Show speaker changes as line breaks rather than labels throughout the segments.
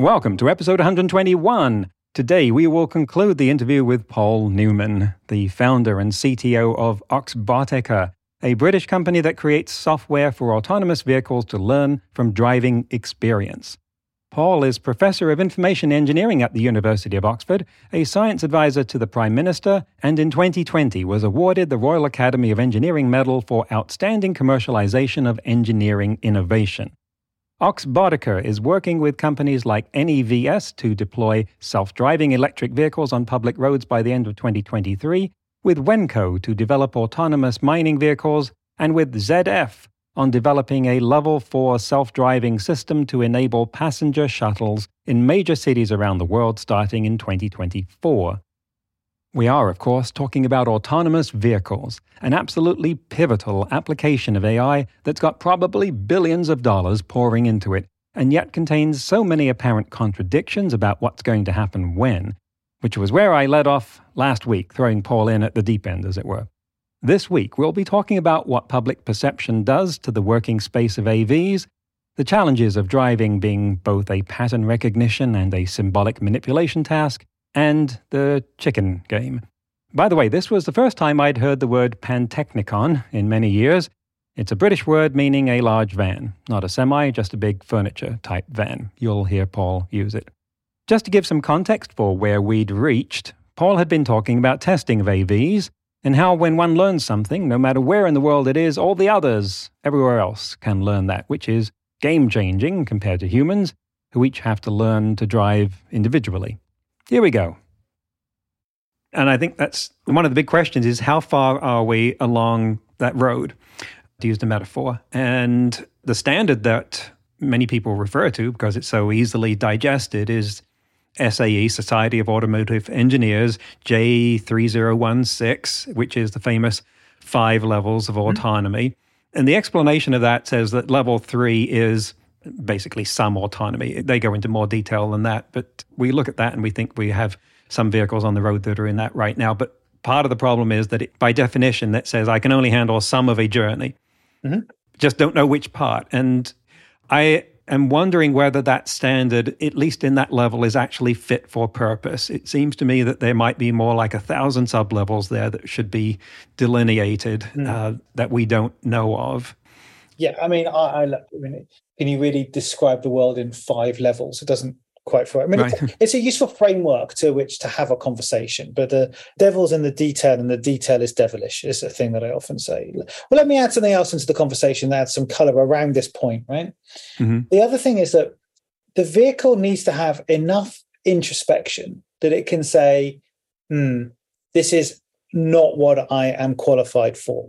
Welcome to episode 121. Today, we will conclude the interview with Paul Newman, the founder and CTO of Oxbotica, a British company that creates software for autonomous vehicles to learn from driving experience. Paul is Professor of Information Engineering at the University of Oxford, a science advisor to the Prime Minister, and in 2020 was awarded the Royal Academy of Engineering Medal for Outstanding Commercialization of Engineering Innovation. Oxbotica is working with companies like NEVS to deploy self driving electric vehicles on public roads by the end of 2023, with Wenco to develop autonomous mining vehicles, and with ZF on developing a level 4 self driving system to enable passenger shuttles in major cities around the world starting in 2024. We are, of course, talking about autonomous vehicles, an absolutely pivotal application of AI that's got probably billions of dollars pouring into it, and yet contains so many apparent contradictions about what's going to happen when, which was where I led off last week, throwing Paul in at the deep end, as it were. This week, we'll be talking about what public perception does to the working space of AVs, the challenges of driving being both a pattern recognition and a symbolic manipulation task, and the chicken game. By the way, this was the first time I'd heard the word pantechnicon in many years. It's a British word meaning a large van, not a semi, just a big furniture type van. You'll hear Paul use it. Just to give some context for where we'd reached, Paul had been talking about testing of AVs and how when one learns something, no matter where in the world it is, all the others everywhere else can learn that, which is game changing compared to humans, who each have to learn to drive individually. Here we go. And I think that's one of the big questions is how far are we along that road, to use the metaphor? And the standard that many people refer to because it's so easily digested is SAE, Society of Automotive Engineers, J3016, which is the famous five levels of mm-hmm. autonomy. Mm-hmm. And the explanation of that says that level three is basically some autonomy. They go into more detail than that, but we look at that and we think we have some vehicles on the road that are in that right now. But part of the problem is that it, by definition, that says I can only handle some of a journey, mm-hmm. just don't know which part. And I am wondering whether that standard, at least in that level, is actually fit for purpose. It seems to me that there might be more like a thousand sub levels there that should be delineated mm. uh, that we don't know of.
Yeah, I mean, I, I, I mean, can you really describe the world in five levels? It doesn't quite for. I mean, right. it's, it's, a useful framework to which to have a conversation, but the devil's in the detail, and the detail is devilish. Is a thing that I often say. Well, let me add something else into the conversation that adds some color around this point. Right. Mm-hmm. The other thing is that the vehicle needs to have enough introspection that it can say, "Hmm, this is not what I am qualified for."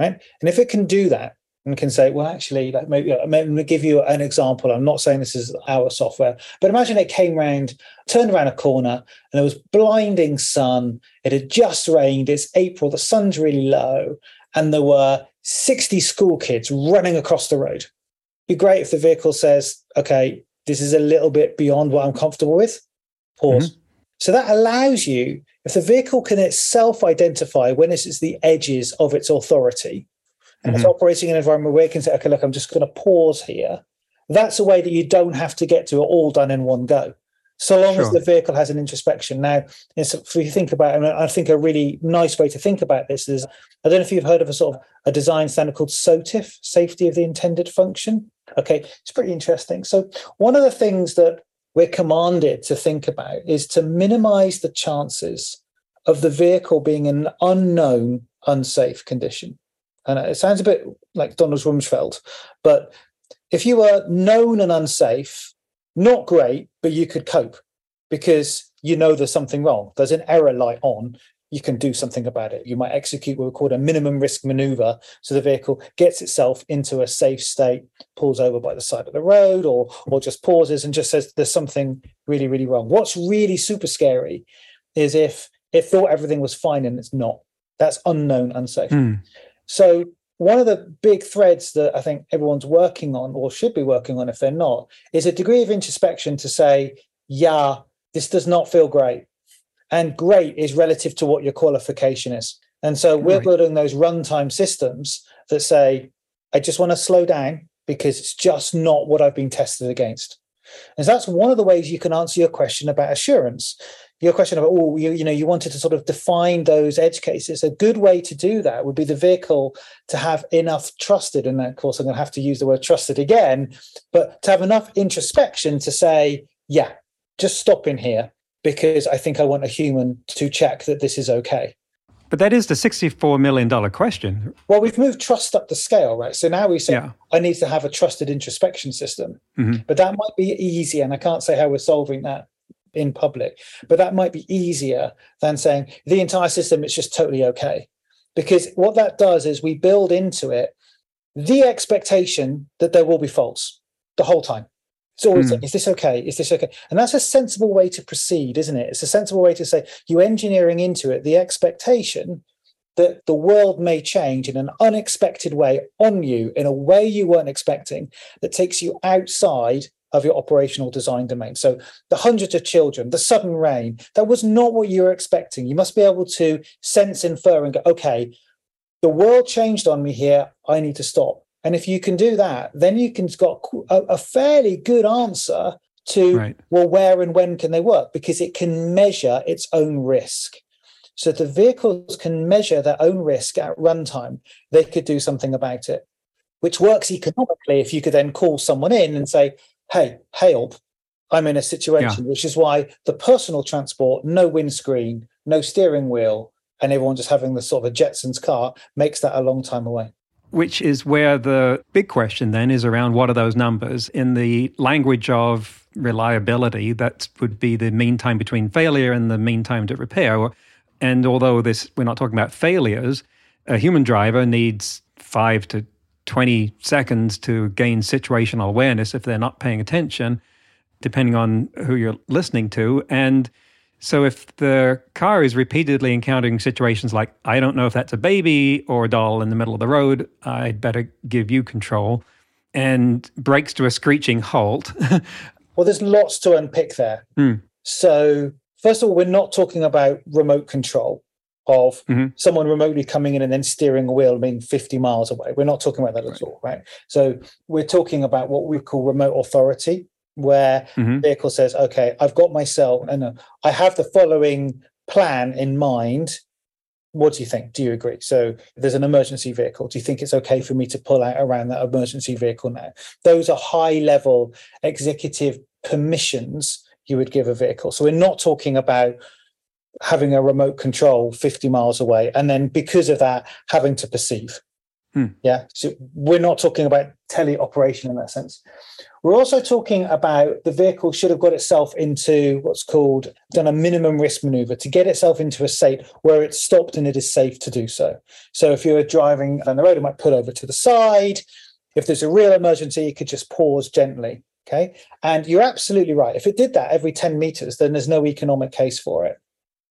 Right. And if it can do that, and can say, well, actually, like maybe I'm going to give you an example. I'm not saying this is our software, but imagine it came round, turned around a corner, and there was blinding sun. It had just rained. It's April. The sun's really low, and there were 60 school kids running across the road. Be great if the vehicle says, okay, this is a little bit beyond what I'm comfortable with. Pause. Mm-hmm. So that allows you, if the vehicle can itself identify when it's the edges of its authority, and mm-hmm. it's operating in an environment where you can say, okay, look, I'm just going to pause here. That's a way that you don't have to get to it all done in one go. So long sure. as the vehicle has an introspection. Now, if you think about it, I think a really nice way to think about this is I don't know if you've heard of a sort of a design standard called SOTIF, Safety of the Intended Function. Okay, it's pretty interesting. So, one of the things that we're commanded to think about is to minimize the chances of the vehicle being in an unknown, unsafe condition. And it sounds a bit like Donald Rumsfeld, but if you were known and unsafe, not great, but you could cope because you know there's something wrong. There's an error light on. you can do something about it. You might execute what we call a minimum risk maneuver. So the vehicle gets itself into a safe state, pulls over by the side of the road, or or just pauses and just says there's something really, really wrong. What's really super scary is if it thought everything was fine and it's not. That's unknown, unsafe. Mm. So one of the big threads that I think everyone's working on or should be working on if they're not is a degree of introspection to say, yeah, this does not feel great and great is relative to what your qualification is. And so we're right. building those runtime systems that say, I just want to slow down because it's just not what I've been tested against. And so that's one of the ways you can answer your question about assurance. Your question about, oh, you, you know, you wanted to sort of define those edge cases. A good way to do that would be the vehicle to have enough trusted, and of course I'm going to have to use the word trusted again, but to have enough introspection to say, yeah, just stop in here because I think I want a human to check that this is okay.
But that is the $64 million question.
Well, we've moved trust up the scale, right? So now we say, yeah. I need to have a trusted introspection system. Mm-hmm. But that might be easy. And I can't say how we're solving that in public, but that might be easier than saying the entire system is just totally okay. Because what that does is we build into it the expectation that there will be faults the whole time. It's always mm. like, is this okay? Is this okay? And that's a sensible way to proceed, isn't it? It's a sensible way to say you engineering into it the expectation that the world may change in an unexpected way on you in a way you weren't expecting that takes you outside of your operational design domain. So the hundreds of children, the sudden rain, that was not what you were expecting. You must be able to sense, infer, and go, okay, the world changed on me here. I need to stop. And if you can do that, then you can got a, a fairly good answer to right. well, where and when can they work because it can measure its own risk. So the vehicles can measure their own risk at runtime. They could do something about it, which works economically if you could then call someone in and say, "Hey, help! I'm in a situation." Yeah. Which is why the personal transport, no windscreen, no steering wheel, and everyone just having the sort of a Jetsons car makes that a long time away
which is where the big question then is around what are those numbers in the language of reliability that would be the mean time between failure and the mean time to repair and although this we're not talking about failures a human driver needs 5 to 20 seconds to gain situational awareness if they're not paying attention depending on who you're listening to and so if the car is repeatedly encountering situations like, I don't know if that's a baby or a doll in the middle of the road, I'd better give you control, and breaks to a screeching halt.
well, there's lots to unpick there. Mm. So, first of all, we're not talking about remote control of mm-hmm. someone remotely coming in and then steering a wheel being 50 miles away. We're not talking about that right. at all, right? So, we're talking about what we call remote authority where mm-hmm. vehicle says, okay, I've got myself and uh, I have the following plan in mind. What do you think? Do you agree? So there's an emergency vehicle. Do you think it's okay for me to pull out around that emergency vehicle now? Those are high level executive permissions you would give a vehicle. So we're not talking about having a remote control 50 miles away and then because of that having to perceive. Hmm. Yeah. So we're not talking about teleoperation in that sense. We're also talking about the vehicle should have got itself into what's called done a minimum risk maneuver to get itself into a state where it's stopped and it is safe to do so. So if you're driving down the road, it might pull over to the side. If there's a real emergency, you could just pause gently. Okay. And you're absolutely right. If it did that every 10 meters, then there's no economic case for it.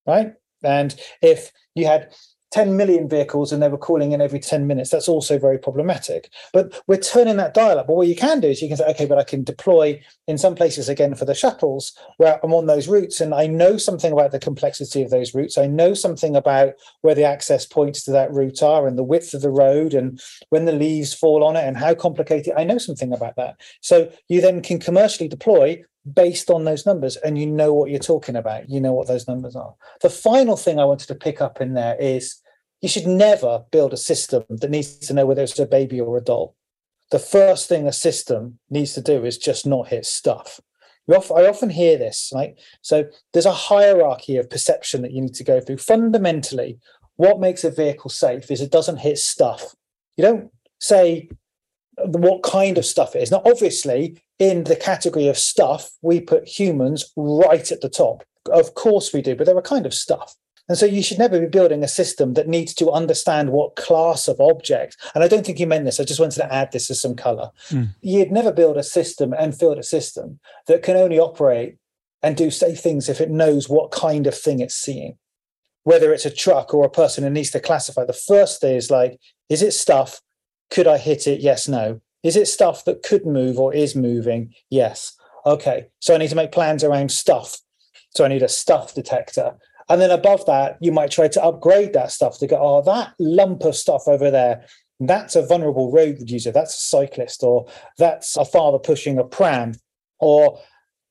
Right. And if you had 10 million vehicles and they were calling in every 10 minutes, that's also very problematic. But we're turning that dial up. But what you can do is you can say, okay, but I can deploy in some places again for the shuttles where I'm on those routes and I know something about the complexity of those routes. I know something about where the access points to that route are and the width of the road and when the leaves fall on it and how complicated. I know something about that. So you then can commercially deploy based on those numbers and you know what you're talking about you know what those numbers are the final thing i wanted to pick up in there is you should never build a system that needs to know whether it's a baby or a doll the first thing a system needs to do is just not hit stuff I often hear this, right? So there's a hierarchy of perception that you need to go through. Fundamentally, what makes a vehicle safe is it doesn't hit stuff. You don't say what kind of stuff it is. Now, obviously, in the category of stuff, we put humans right at the top. Of course we do, but they're a kind of stuff. And so you should never be building a system that needs to understand what class of object. And I don't think you meant this. I just wanted to add this as some color. Mm. You'd never build a system and build a system that can only operate and do safe things if it knows what kind of thing it's seeing. Whether it's a truck or a person it needs to classify. The first thing is like, is it stuff? Could I hit it? Yes, no. Is it stuff that could move or is moving? Yes. Okay. So I need to make plans around stuff. So I need a stuff detector. And then above that, you might try to upgrade that stuff to go, oh, that lump of stuff over there, that's a vulnerable road user, that's a cyclist, or that's a father pushing a pram, or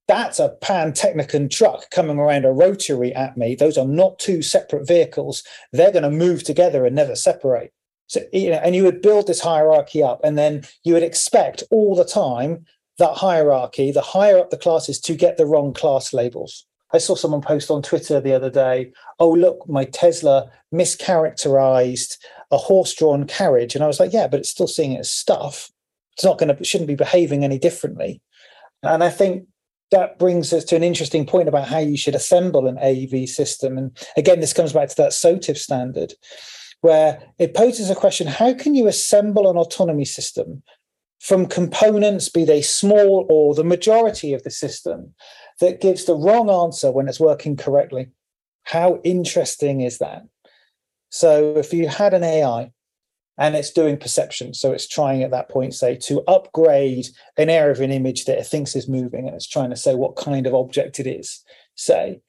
that's a Pantechnicon truck coming around a rotary at me. Those are not two separate vehicles. They're going to move together and never separate. So, you know, and you would build this hierarchy up, and then you would expect all the time that hierarchy, the higher up the classes, to get the wrong class labels. I saw someone post on Twitter the other day, oh, look, my Tesla mischaracterized a horse drawn carriage. And I was like, yeah, but it's still seeing it as stuff. It's not going to, it shouldn't be behaving any differently. And I think that brings us to an interesting point about how you should assemble an AV system. And again, this comes back to that SOTIF standard, where it poses a question how can you assemble an autonomy system from components, be they small or the majority of the system, that gives the wrong answer when it's working correctly. How interesting is that? So, if you had an AI and it's doing perception, so it's trying at that point, say, to upgrade an area of an image that it thinks is moving, and it's trying to say what kind of object it is, say,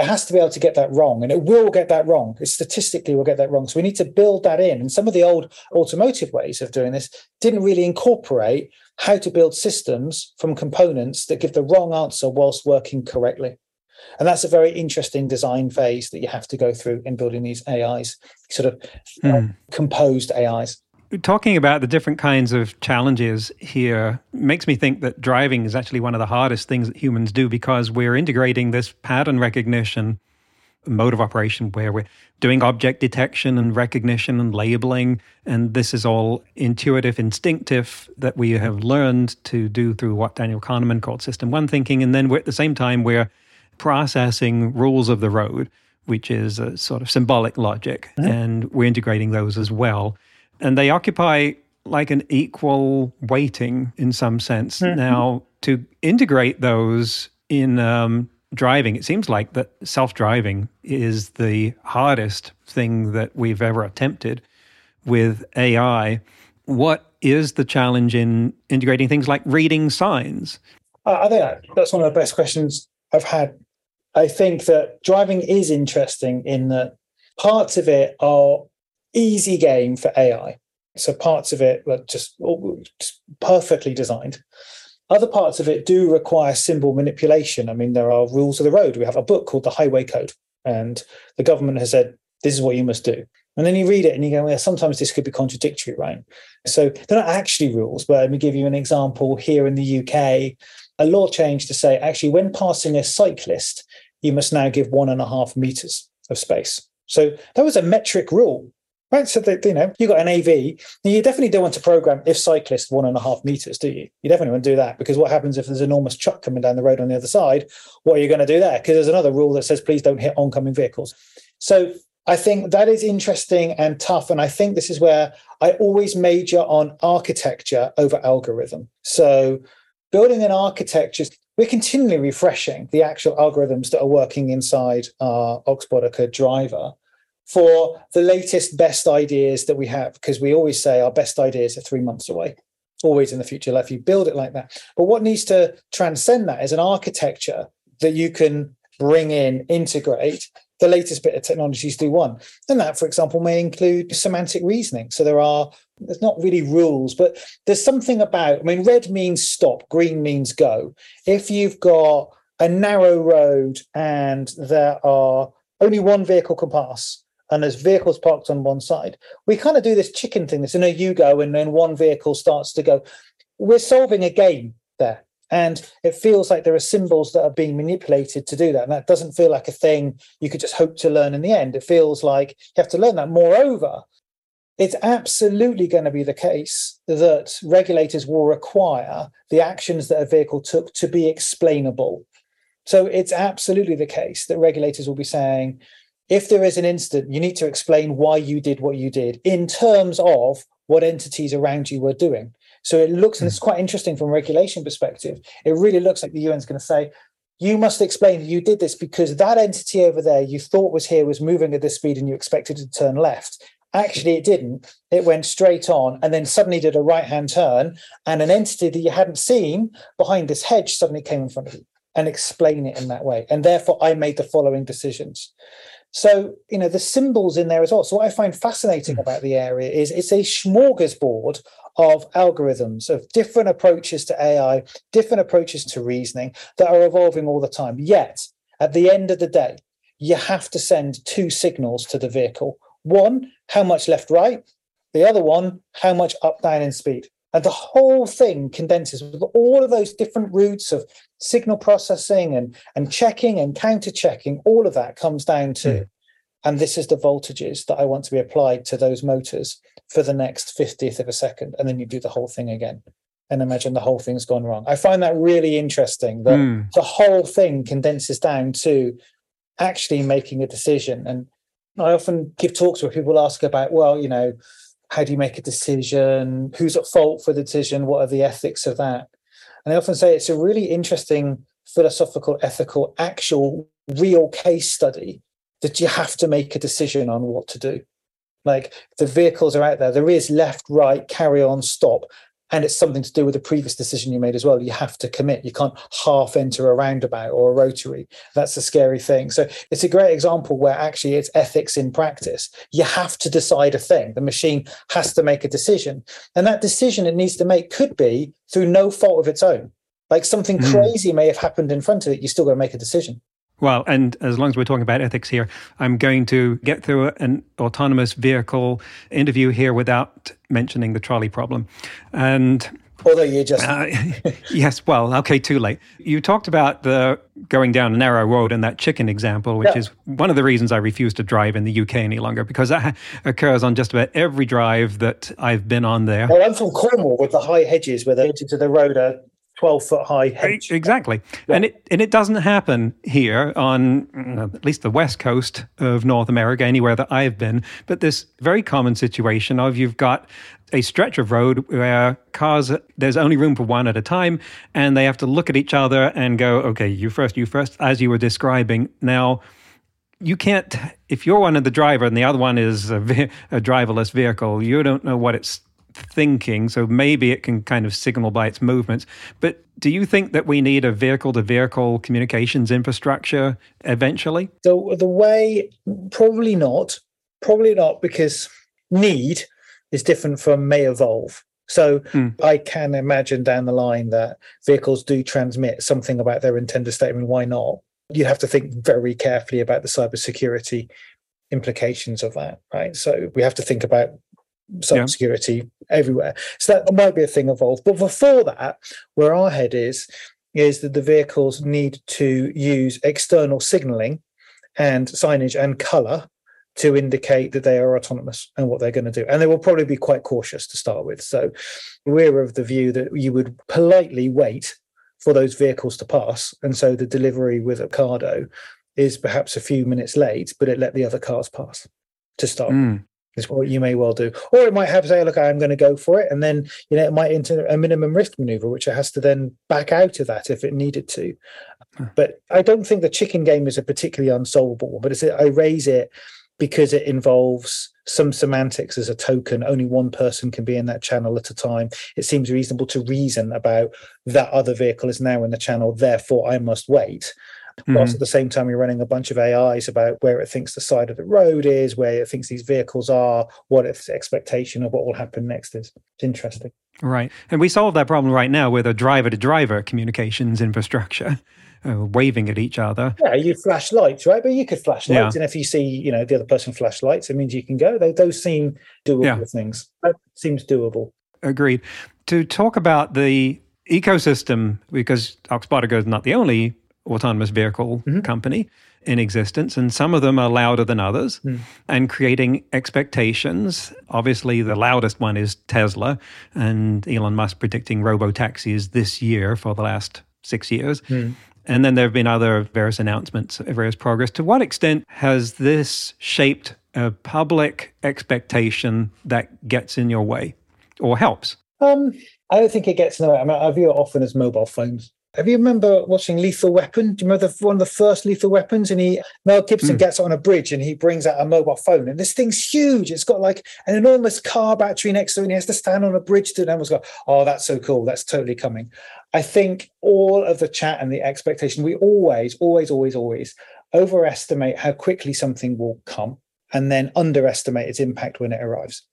it has to be able to get that wrong and it will get that wrong. It statistically will get that wrong. So we need to build that in. And some of the old automotive ways of doing this didn't really incorporate how to build systems from components that give the wrong answer whilst working correctly. And that's a very interesting design phase that you have to go through in building these ais sort of mm. composed ais
Talking about the different kinds of challenges here makes me think that driving is actually one of the hardest things that humans do because we're integrating this pattern recognition mode of operation where we're doing object detection and recognition and labeling. And this is all intuitive, instinctive that we have learned to do through what Daniel Kahneman called system one thinking. And then we're, at the same time, we're processing rules of the road, which is a sort of symbolic logic. Mm-hmm. And we're integrating those as well and they occupy like an equal weighting in some sense. Mm-hmm. Now, to integrate those in um, driving, it seems like that self driving is the hardest thing that we've ever attempted with AI. What is the challenge in integrating things like reading signs?
I think that's one of the best questions I've had. I think that driving is interesting in that parts of it are easy game for AI. So parts of it are just, oh, just perfectly designed. Other parts of it do require symbol manipulation. I mean, there are rules of the road. We have a book called the Highway Code, and the government has said this is what you must do. And then you read it and you go, well, sometimes this could be contradictory, right? So they're not actually rules, but let me give you an example. Here in the UK, a law changed to say actually, when passing a cyclist, you must now give one and a half meters of space. So that was a metric rule Right, so that you know you got an AV. You definitely don't want to program if cyclist one and a half meters, do you? You definitely want to do that because what happens if there's an enormous truck coming down the road on the other side? What are you going to do there? Because there's another rule that says please don't hit oncoming vehicles. So I think that is interesting and tough, and I think this is where I always major on architecture over algorithm. So building an architecture, we're continually refreshing the actual algorithms that are working inside our Oxbotica driver for the latest best ideas that we have because we always say our best ideas are three months away always in the future like if you build it like that. But what needs to transcend that is an architecture that you can bring in integrate. The latest bit of technologies do one. And that for example may include semantic reasoning. So there are there's not really rules but there's something about i mean red means stop green means go. If you've got a narrow road and there are only one vehicle can pass and there's vehicles parked on one side. We kind of do this chicken thing. This, you know, you go and then one vehicle starts to go. We're solving a game there. And it feels like there are symbols that are being manipulated to do that. And that doesn't feel like a thing you could just hope to learn in the end. It feels like you have to learn that. Moreover, it's absolutely going to be the case that regulators will require the actions that a vehicle took to be explainable. So it's absolutely the case that regulators will be saying, if there is an incident, you need to explain why you did what you did in terms of what entities around you were doing. So it looks, and it's hmm. quite interesting from a regulation perspective. It really looks like the UN is going to say, you must explain you did this because that entity over there you thought was here was moving at this speed and you expected to turn left. Actually, it didn't. It went straight on and then suddenly did a right hand turn, and an entity that you hadn't seen behind this hedge suddenly came in front of you and explain it in that way. And therefore, I made the following decisions. So, you know, the symbols in there as well. So, what I find fascinating mm. about the area is it's a smorgasbord of algorithms, of different approaches to AI, different approaches to reasoning that are evolving all the time. Yet, at the end of the day, you have to send two signals to the vehicle. One, how much left right? The other one, how much up down in speed? And the whole thing condenses with all of those different routes of signal processing and, and checking and counter checking. All of that comes down to, mm. and this is the voltages that I want to be applied to those motors for the next 50th of a second. And then you do the whole thing again and imagine the whole thing's gone wrong. I find that really interesting that mm. the whole thing condenses down to actually making a decision. And I often give talks where people ask about, well, you know, how do you make a decision? Who's at fault for the decision? What are the ethics of that? And I often say it's a really interesting philosophical, ethical, actual, real case study that you have to make a decision on what to do. Like the vehicles are out there, there is left, right, carry on, stop and it's something to do with the previous decision you made as well. You have to commit. You can't half enter a roundabout or a rotary. That's a scary thing. So it's a great example where actually it's ethics in practice. You have to decide a thing. The machine has to make a decision. And that decision it needs to make could be through no fault of its own. Like something mm. crazy may have happened in front of it. You're still got to make a decision.
Well, and as long as we're talking about ethics here, I'm going to get through an autonomous vehicle interview here without mentioning the trolley problem. And
although you just uh,
yes well okay too late you talked about the going down a narrow road and that chicken example which yeah. is one of the reasons i refuse to drive in the uk any longer because that occurs on just about every drive that i've been on there
well i'm from cornwall with the high hedges where the edges of the road are 12 foot high hedge.
Exactly. Yeah. And it and it doesn't happen here on at least the west coast of North America, anywhere that I've been. But this very common situation of you've got a stretch of road where cars there's only room for one at a time and they have to look at each other and go, okay, you first, you first, as you were describing. Now you can't if you're one of the driver and the other one is a, a driverless vehicle, you don't know what it's thinking, so maybe it can kind of signal by its movements. But do you think that we need a vehicle to vehicle communications infrastructure eventually?
The, the way, probably not. Probably not because need is different from may evolve. So mm. I can imagine down the line that vehicles do transmit something about their intended statement. Why not? You have to think very carefully about the cybersecurity implications of that, right? So we have to think about cybersecurity yeah. everywhere. So that might be a thing evolved. But before that, where our head is, is that the vehicles need to use external signaling and signage and color to indicate that they are autonomous and what they're going to do. And they will probably be quite cautious to start with. So we're of the view that you would politely wait for those vehicles to pass. And so the delivery with Ocado is perhaps a few minutes late, but it let the other cars pass to start. Mm is what you may well do. Or it might have say, look, I'm going to go for it. And then, you know, it might enter a minimum risk maneuver, which it has to then back out of that if it needed to. Hmm. But I don't think the chicken game is a particularly unsolvable one, but it's, I raise it because it involves some semantics as a token. Only one person can be in that channel at a time. It seems reasonable to reason about that other vehicle is now in the channel, therefore I must wait mm whilst at the same time you're running a bunch of AIs about where it thinks the side of the road is, where it thinks these vehicles are, what its expectation of what will happen next is. It's interesting.
Right. And we solve that problem right now with a driver to driver communications infrastructure. Uh, waving at each other.
Yeah, you flash lights, right? But you could flash lights, yeah. and if you see, you know, the other person flash lights, it means you can go. They, those seem doable yeah. things. That seems doable.
Agreed. To talk about the ecosystem, because Oxbotica is not the only autonomous vehicle mm-hmm. company in existence, and some of them are louder than others mm. and creating expectations. Obviously, the loudest one is Tesla, and Elon Musk predicting robo taxis this year for the last six years. Mm. And then there have been other various announcements, various progress. To what extent has this shaped a public expectation that gets in your way or helps?
Um, I don't think it gets in the way. I mean, I view it often as mobile phones. Have you remember watching Lethal Weapon? Do you remember the, one of the first Lethal Weapons? And he Mel Gibson mm. gets on a bridge and he brings out a mobile phone, and this thing's huge. It's got like an enormous car battery next to it, and he has to stand on a bridge to. And everyone's go, "Oh, that's so cool! That's totally coming." I think all of the chat and the expectation, we always, always, always, always overestimate how quickly something will come, and then underestimate its impact when it arrives.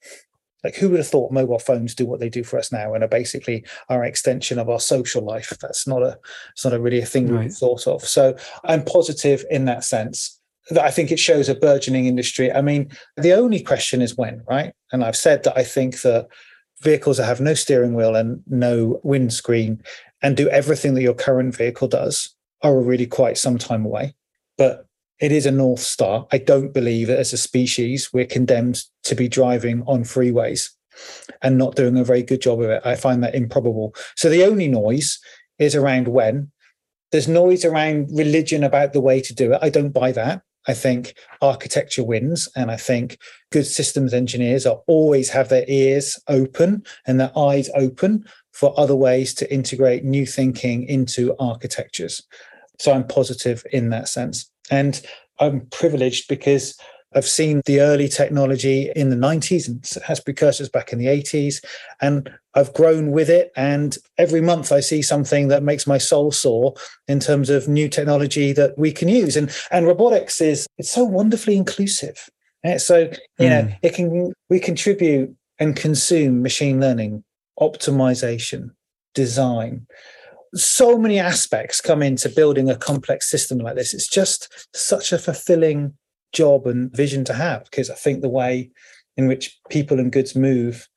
Like, who would have thought mobile phones do what they do for us now and are basically our extension of our social life? That's not a, it's not a really a thing right. we thought of. So I'm positive in that sense. That I think it shows a burgeoning industry. I mean, the only question is when, right? And I've said that I think that vehicles that have no steering wheel and no windscreen and do everything that your current vehicle does are really quite some time away. But it is a North Star. I don't believe that as a species we're condemned to be driving on freeways and not doing a very good job of it. I find that improbable. So the only noise is around when. There's noise around religion about the way to do it. I don't buy that. I think architecture wins. And I think good systems engineers are always have their ears open and their eyes open for other ways to integrate new thinking into architectures. So I'm positive in that sense. And I'm privileged because I've seen the early technology in the 90s and has precursors back in the 80s. And I've grown with it. And every month I see something that makes my soul soar in terms of new technology that we can use. And, and robotics is, it's so wonderfully inclusive. Right? So, you mm. know, it can, we contribute and consume machine learning, optimization, design, so many aspects come into building a complex system like this. It's just such a fulfilling job and vision to have because I think the way in which people and goods move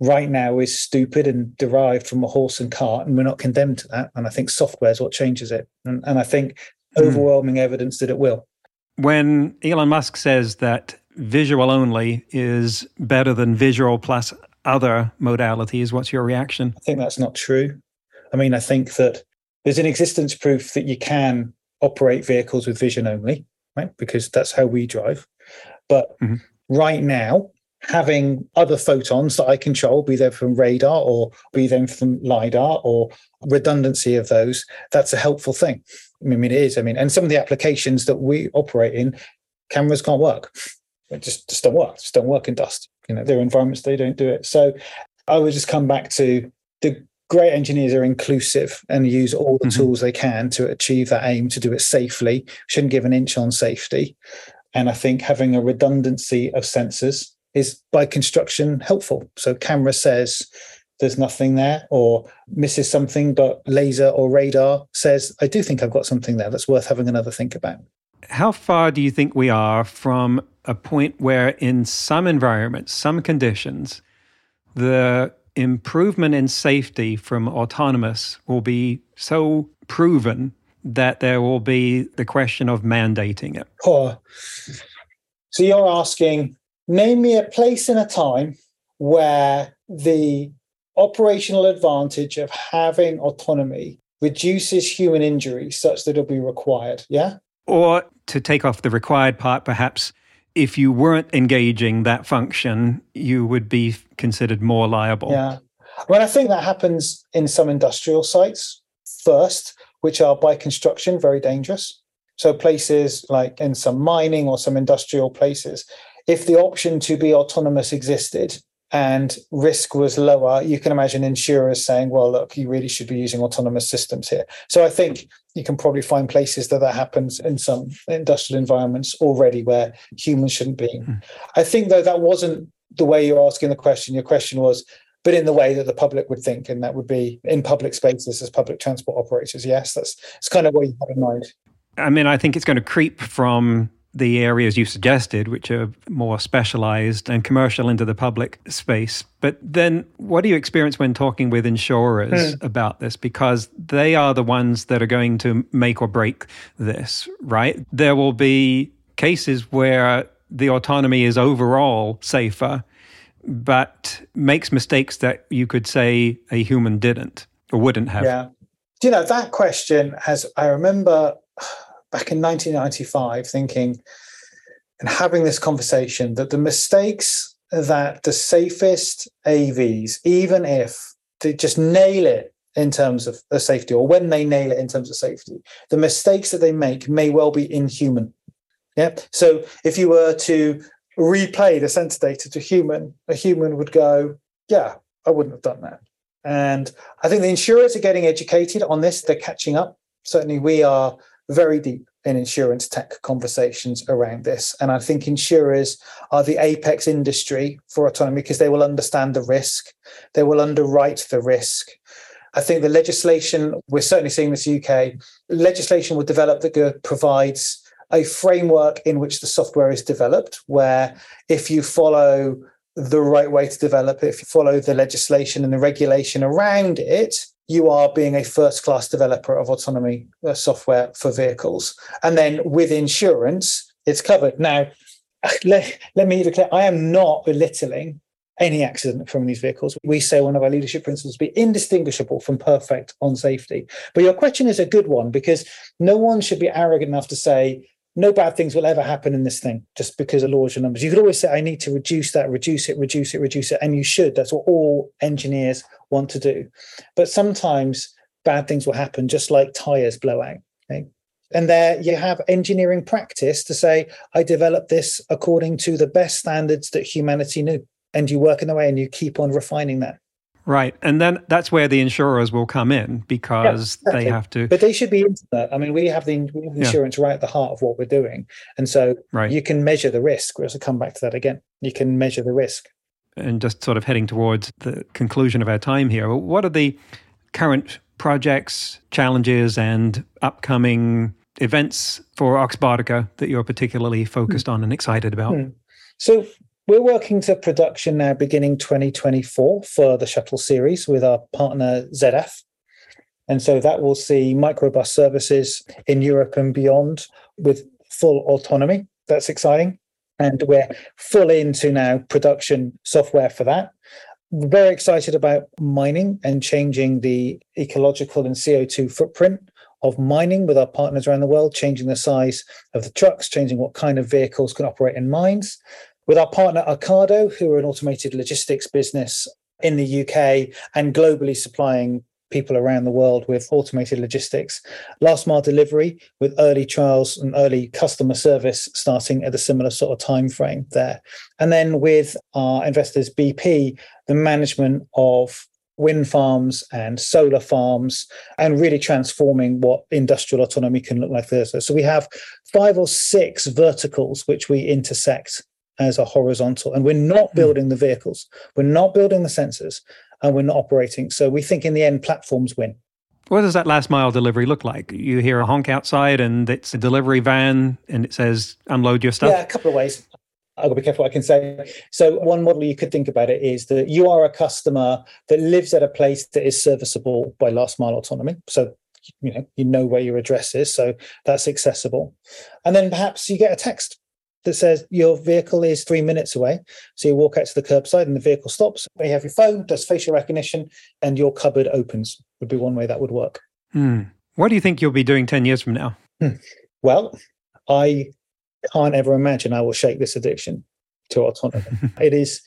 right now is stupid and derived from a horse and cart, and we're not condemned to that. And I think software is what changes it. And, and I think mm. overwhelming evidence that it will.
When Elon Musk says that visual only is better than visual plus other modalities, what's your reaction?
I think that's not true. I mean, I think that there's an existence proof that you can operate vehicles with vision only, right? Because that's how we drive. But mm-hmm. right now, having other photons that I control, be they from radar or be they from LIDAR or redundancy of those, that's a helpful thing. I mean, it is. I mean, and some of the applications that we operate in, cameras can't work. It just, just don't work. Just don't work in dust. You know, there are environments they don't do it. So I would just come back to the great engineers are inclusive and use all the mm-hmm. tools they can to achieve that aim to do it safely. Shouldn't give an inch on safety. And i think having a redundancy of sensors is by construction helpful. So camera says there's nothing there or misses something but laser or radar says i do think i've got something there that's worth having another think about.
How far do you think we are from a point where in some environments some conditions the improvement in safety from autonomous will be so proven that there will be the question of mandating it.
Oh. So you're asking, name me a place and a time where the operational advantage of having autonomy reduces human injury such that it'll be required. Yeah.
Or to take off the required part, perhaps if you weren't engaging that function, you would be considered more liable.
Yeah. Well, I think that happens in some industrial sites first, which are by construction very dangerous. So, places like in some mining or some industrial places, if the option to be autonomous existed, and risk was lower, you can imagine insurers saying, well, look, you really should be using autonomous systems here. So I think you can probably find places that that happens in some industrial environments already where humans shouldn't be. Mm. I think, though, that wasn't the way you're asking the question. Your question was, but in the way that the public would think, and that would be in public spaces as public transport operators. Yes, that's, that's kind of what you have in mind.
I mean, I think it's going to creep from the areas you suggested, which are more specialized and commercial, into the public space. But then, what do you experience when talking with insurers mm. about this? Because they are the ones that are going to make or break this, right? There will be cases where the autonomy is overall safer, but makes mistakes that you could say a human didn't or wouldn't have.
Yeah. Do you know, that question has, I remember back in 1995 thinking and having this conversation that the mistakes that the safest AVs, even if they just nail it in terms of the safety, or when they nail it in terms of safety, the mistakes that they make may well be inhuman. Yeah. So if you were to replay the sensor data to human, a human would go, "Yeah, I wouldn't have done that." And I think the insurers are getting educated on this; they're catching up. Certainly, we are very deep in insurance tech conversations around this. And I think insurers are the apex industry for autonomy because they will understand the risk, they will underwrite the risk. I think the legislation, we're certainly seeing this UK, legislation will develop that provides a framework in which the software is developed, where if you follow the right way to develop it, if you follow the legislation and the regulation around it, you are being a first class developer of autonomy uh, software for vehicles. And then with insurance, it's covered. Now, let, let me be clear I am not belittling any accident from these vehicles. We say one of our leadership principles be indistinguishable from perfect on safety. But your question is a good one because no one should be arrogant enough to say, no bad things will ever happen in this thing just because of laws larger numbers. You could always say, I need to reduce that, reduce it, reduce it, reduce it. And you should. That's what all engineers want to do. But sometimes bad things will happen, just like tires blow out. Okay? And there you have engineering practice to say, I developed this according to the best standards that humanity knew. And you work in the way and you keep on refining that.
Right. And then that's where the insurers will come in because yeah, exactly. they have to.
But they should be into that. I mean, we have the, we have insurance yeah. right at the heart of what we're doing. And so right. you can measure the risk. We'll come back to that again. You can measure the risk.
And just sort of heading towards the conclusion of our time here, what are the current projects, challenges, and upcoming events for Oxbotica that you're particularly focused on and excited about? Hmm.
So we're working to production now beginning 2024 for the shuttle series with our partner ZF. And so that will see microbus services in Europe and beyond with full autonomy. That's exciting. And we're full into now production software for that. We're very excited about mining and changing the ecological and CO2 footprint of mining with our partners around the world, changing the size of the trucks, changing what kind of vehicles can operate in mines with our partner Ocado, who are an automated logistics business in the UK and globally supplying people around the world with automated logistics. Last mile delivery with early trials and early customer service starting at a similar sort of time frame there. And then with our investors BP, the management of wind farms and solar farms and really transforming what industrial autonomy can look like there. So we have five or six verticals which we intersect as a horizontal. And we're not hmm. building the vehicles, we're not building the sensors, and we're not operating. So we think in the end, platforms win.
What does that last mile delivery look like? You hear a honk outside and it's a delivery van and it says, unload your stuff?
Yeah, a couple of ways. I've got to be careful what I can say. So, one model you could think about it is that you are a customer that lives at a place that is serviceable by last mile autonomy. So, you know, you know where your address is. So, that's accessible. And then perhaps you get a text that says your vehicle is three minutes away. So you walk out to the curbside and the vehicle stops. You have your phone, does facial recognition, and your cupboard opens, would be one way that would work.
Hmm. What do you think you'll be doing 10 years from now?
Hmm. Well, I can't ever imagine I will shake this addiction to autonomy. it is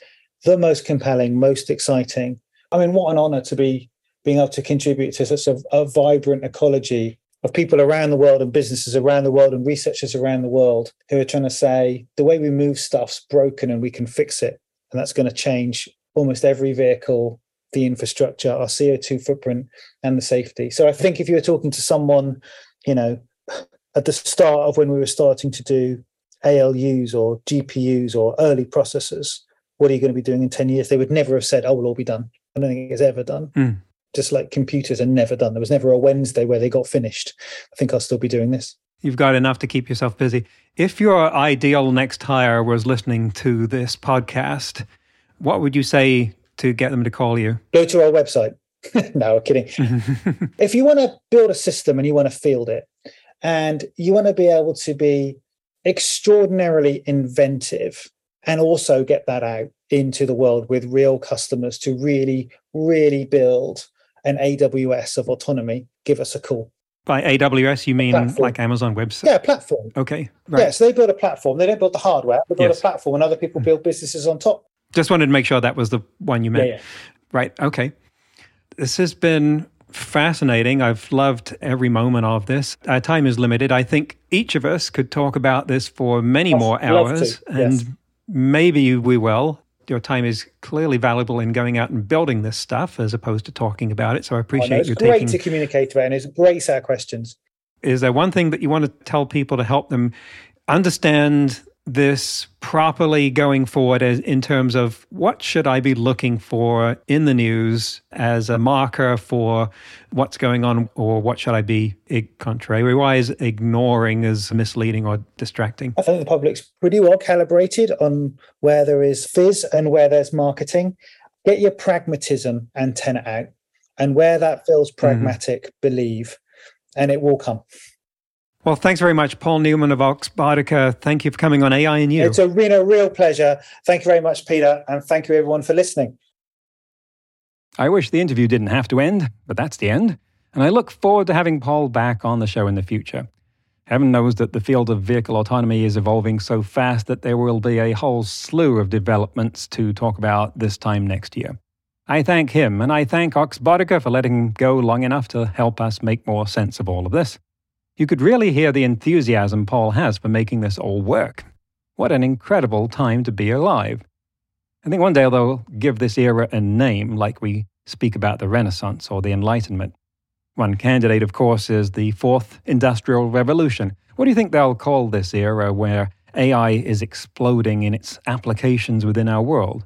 the most compelling, most exciting. I mean, what an honor to be being able to contribute to such a, a vibrant ecology of people around the world and businesses around the world and researchers around the world who are trying to say the way we move stuff's broken and we can fix it. And that's going to change almost every vehicle, the infrastructure, our CO2 footprint, and the safety. So I think if you were talking to someone, you know, at the start of when we were starting to do ALUs or GPUs or early processors, what are you going to be doing in 10 years? They would never have said, oh, we'll all be done. I don't think it's ever done. Mm just like computers are never done. There was never a Wednesday where they got finished. I think I'll still be doing this.
You've got enough to keep yourself busy. If your ideal next hire was listening to this podcast, what would you say to get them to call you?
Go to our website. no, kidding. if you want to build a system and you want to field it, and you want to be able to be extraordinarily inventive and also get that out into the world with real customers to really, really build an AWS of autonomy, give us a call.
By AWS, you mean platform. like Amazon Web Services?
Yeah, platform.
Okay.
Right. Yeah, so they build a platform. They don't build the hardware, they build yes. a platform, and other people mm. build businesses on top.
Just wanted to make sure that was the one you meant.
Yeah, yeah.
Right. Okay. This has been fascinating. I've loved every moment of this. Our time is limited. I think each of us could talk about this for many more hours, and maybe we will. Your time is clearly valuable in going out and building this stuff as opposed to talking about it. So I appreciate oh, no,
you taking. It's great to communicate about, and it's great our questions.
Is there one thing that you want to tell people to help them understand this properly going forward as, in terms of what should I be looking for in the news as a marker for what's going on or what should I be contrariwise ignoring as misleading or distracting?
I think the public's pretty well calibrated on where there is fizz and where there's marketing. Get your pragmatism antenna out and where that feels mm-hmm. pragmatic, mm-hmm. believe, and it will come.
Well, thanks very much, Paul Newman of Oxbotica. Thank you for coming on AI and You.
It's a, been a real pleasure. Thank you very much, Peter, and thank you everyone for listening.
I wish the interview didn't have to end, but that's the end. And I look forward to having Paul back on the show in the future. Heaven knows that the field of vehicle autonomy is evolving so fast that there will be a whole slew of developments to talk about this time next year. I thank him and I thank Oxbotica for letting him go long enough to help us make more sense of all of this. You could really hear the enthusiasm Paul has for making this all work. What an incredible time to be alive. I think one day they'll give this era a name, like we speak about the Renaissance or the Enlightenment. One candidate, of course, is the Fourth Industrial Revolution. What do you think they'll call this era where AI is exploding in its applications within our world?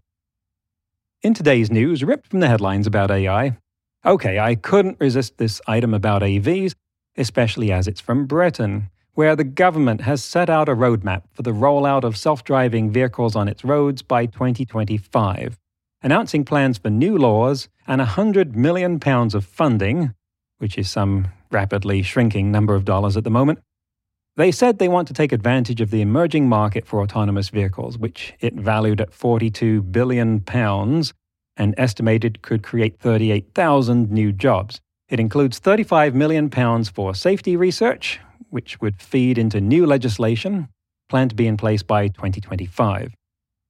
In today's news, ripped from the headlines about AI, okay, I couldn't resist this item about AVs, especially as it's from Britain, where the government has set out a roadmap for the rollout of self driving vehicles on its roads by 2025, announcing plans for new laws and £100 million of funding, which is some rapidly shrinking number of dollars at the moment. They said they want to take advantage of the emerging market for autonomous vehicles, which it valued at £42 billion and estimated could create 38,000 new jobs. It includes £35 million for safety research, which would feed into new legislation planned to be in place by 2025.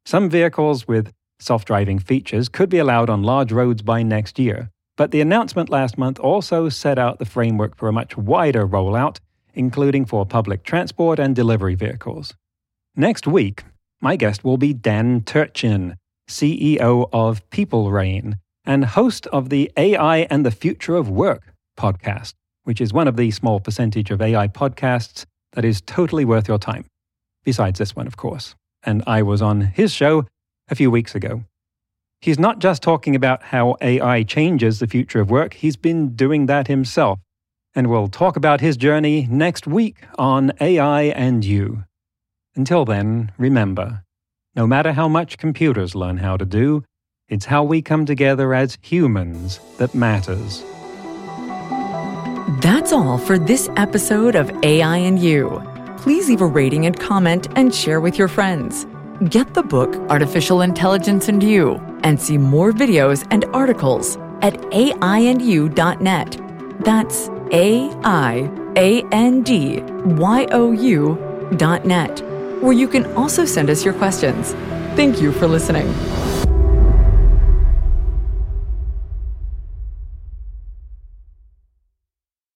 Some vehicles with self driving features could be allowed on large roads by next year, but the announcement last month also set out the framework for a much wider rollout, including for public transport and delivery vehicles. Next week, my guest will be Dan Turchin, CEO of PeopleReign, and host of the AI and the Future of Work podcast, which is one of the small percentage of AI podcasts that is totally worth your time. Besides this one, of course. And I was on his show a few weeks ago. He's not just talking about how AI changes the future of work, he's been doing that himself. And we'll talk about his journey next week on AI and You. Until then, remember no matter how much computers learn how to do, it's how we come together as humans that matters.
That's all for this episode of AI and You. Please leave a rating and comment and share with your friends. Get the book Artificial Intelligence and You and see more videos and articles at aiandyou.net. That's A I A N D Y O U dot net, where you can also send us your questions. Thank you for listening.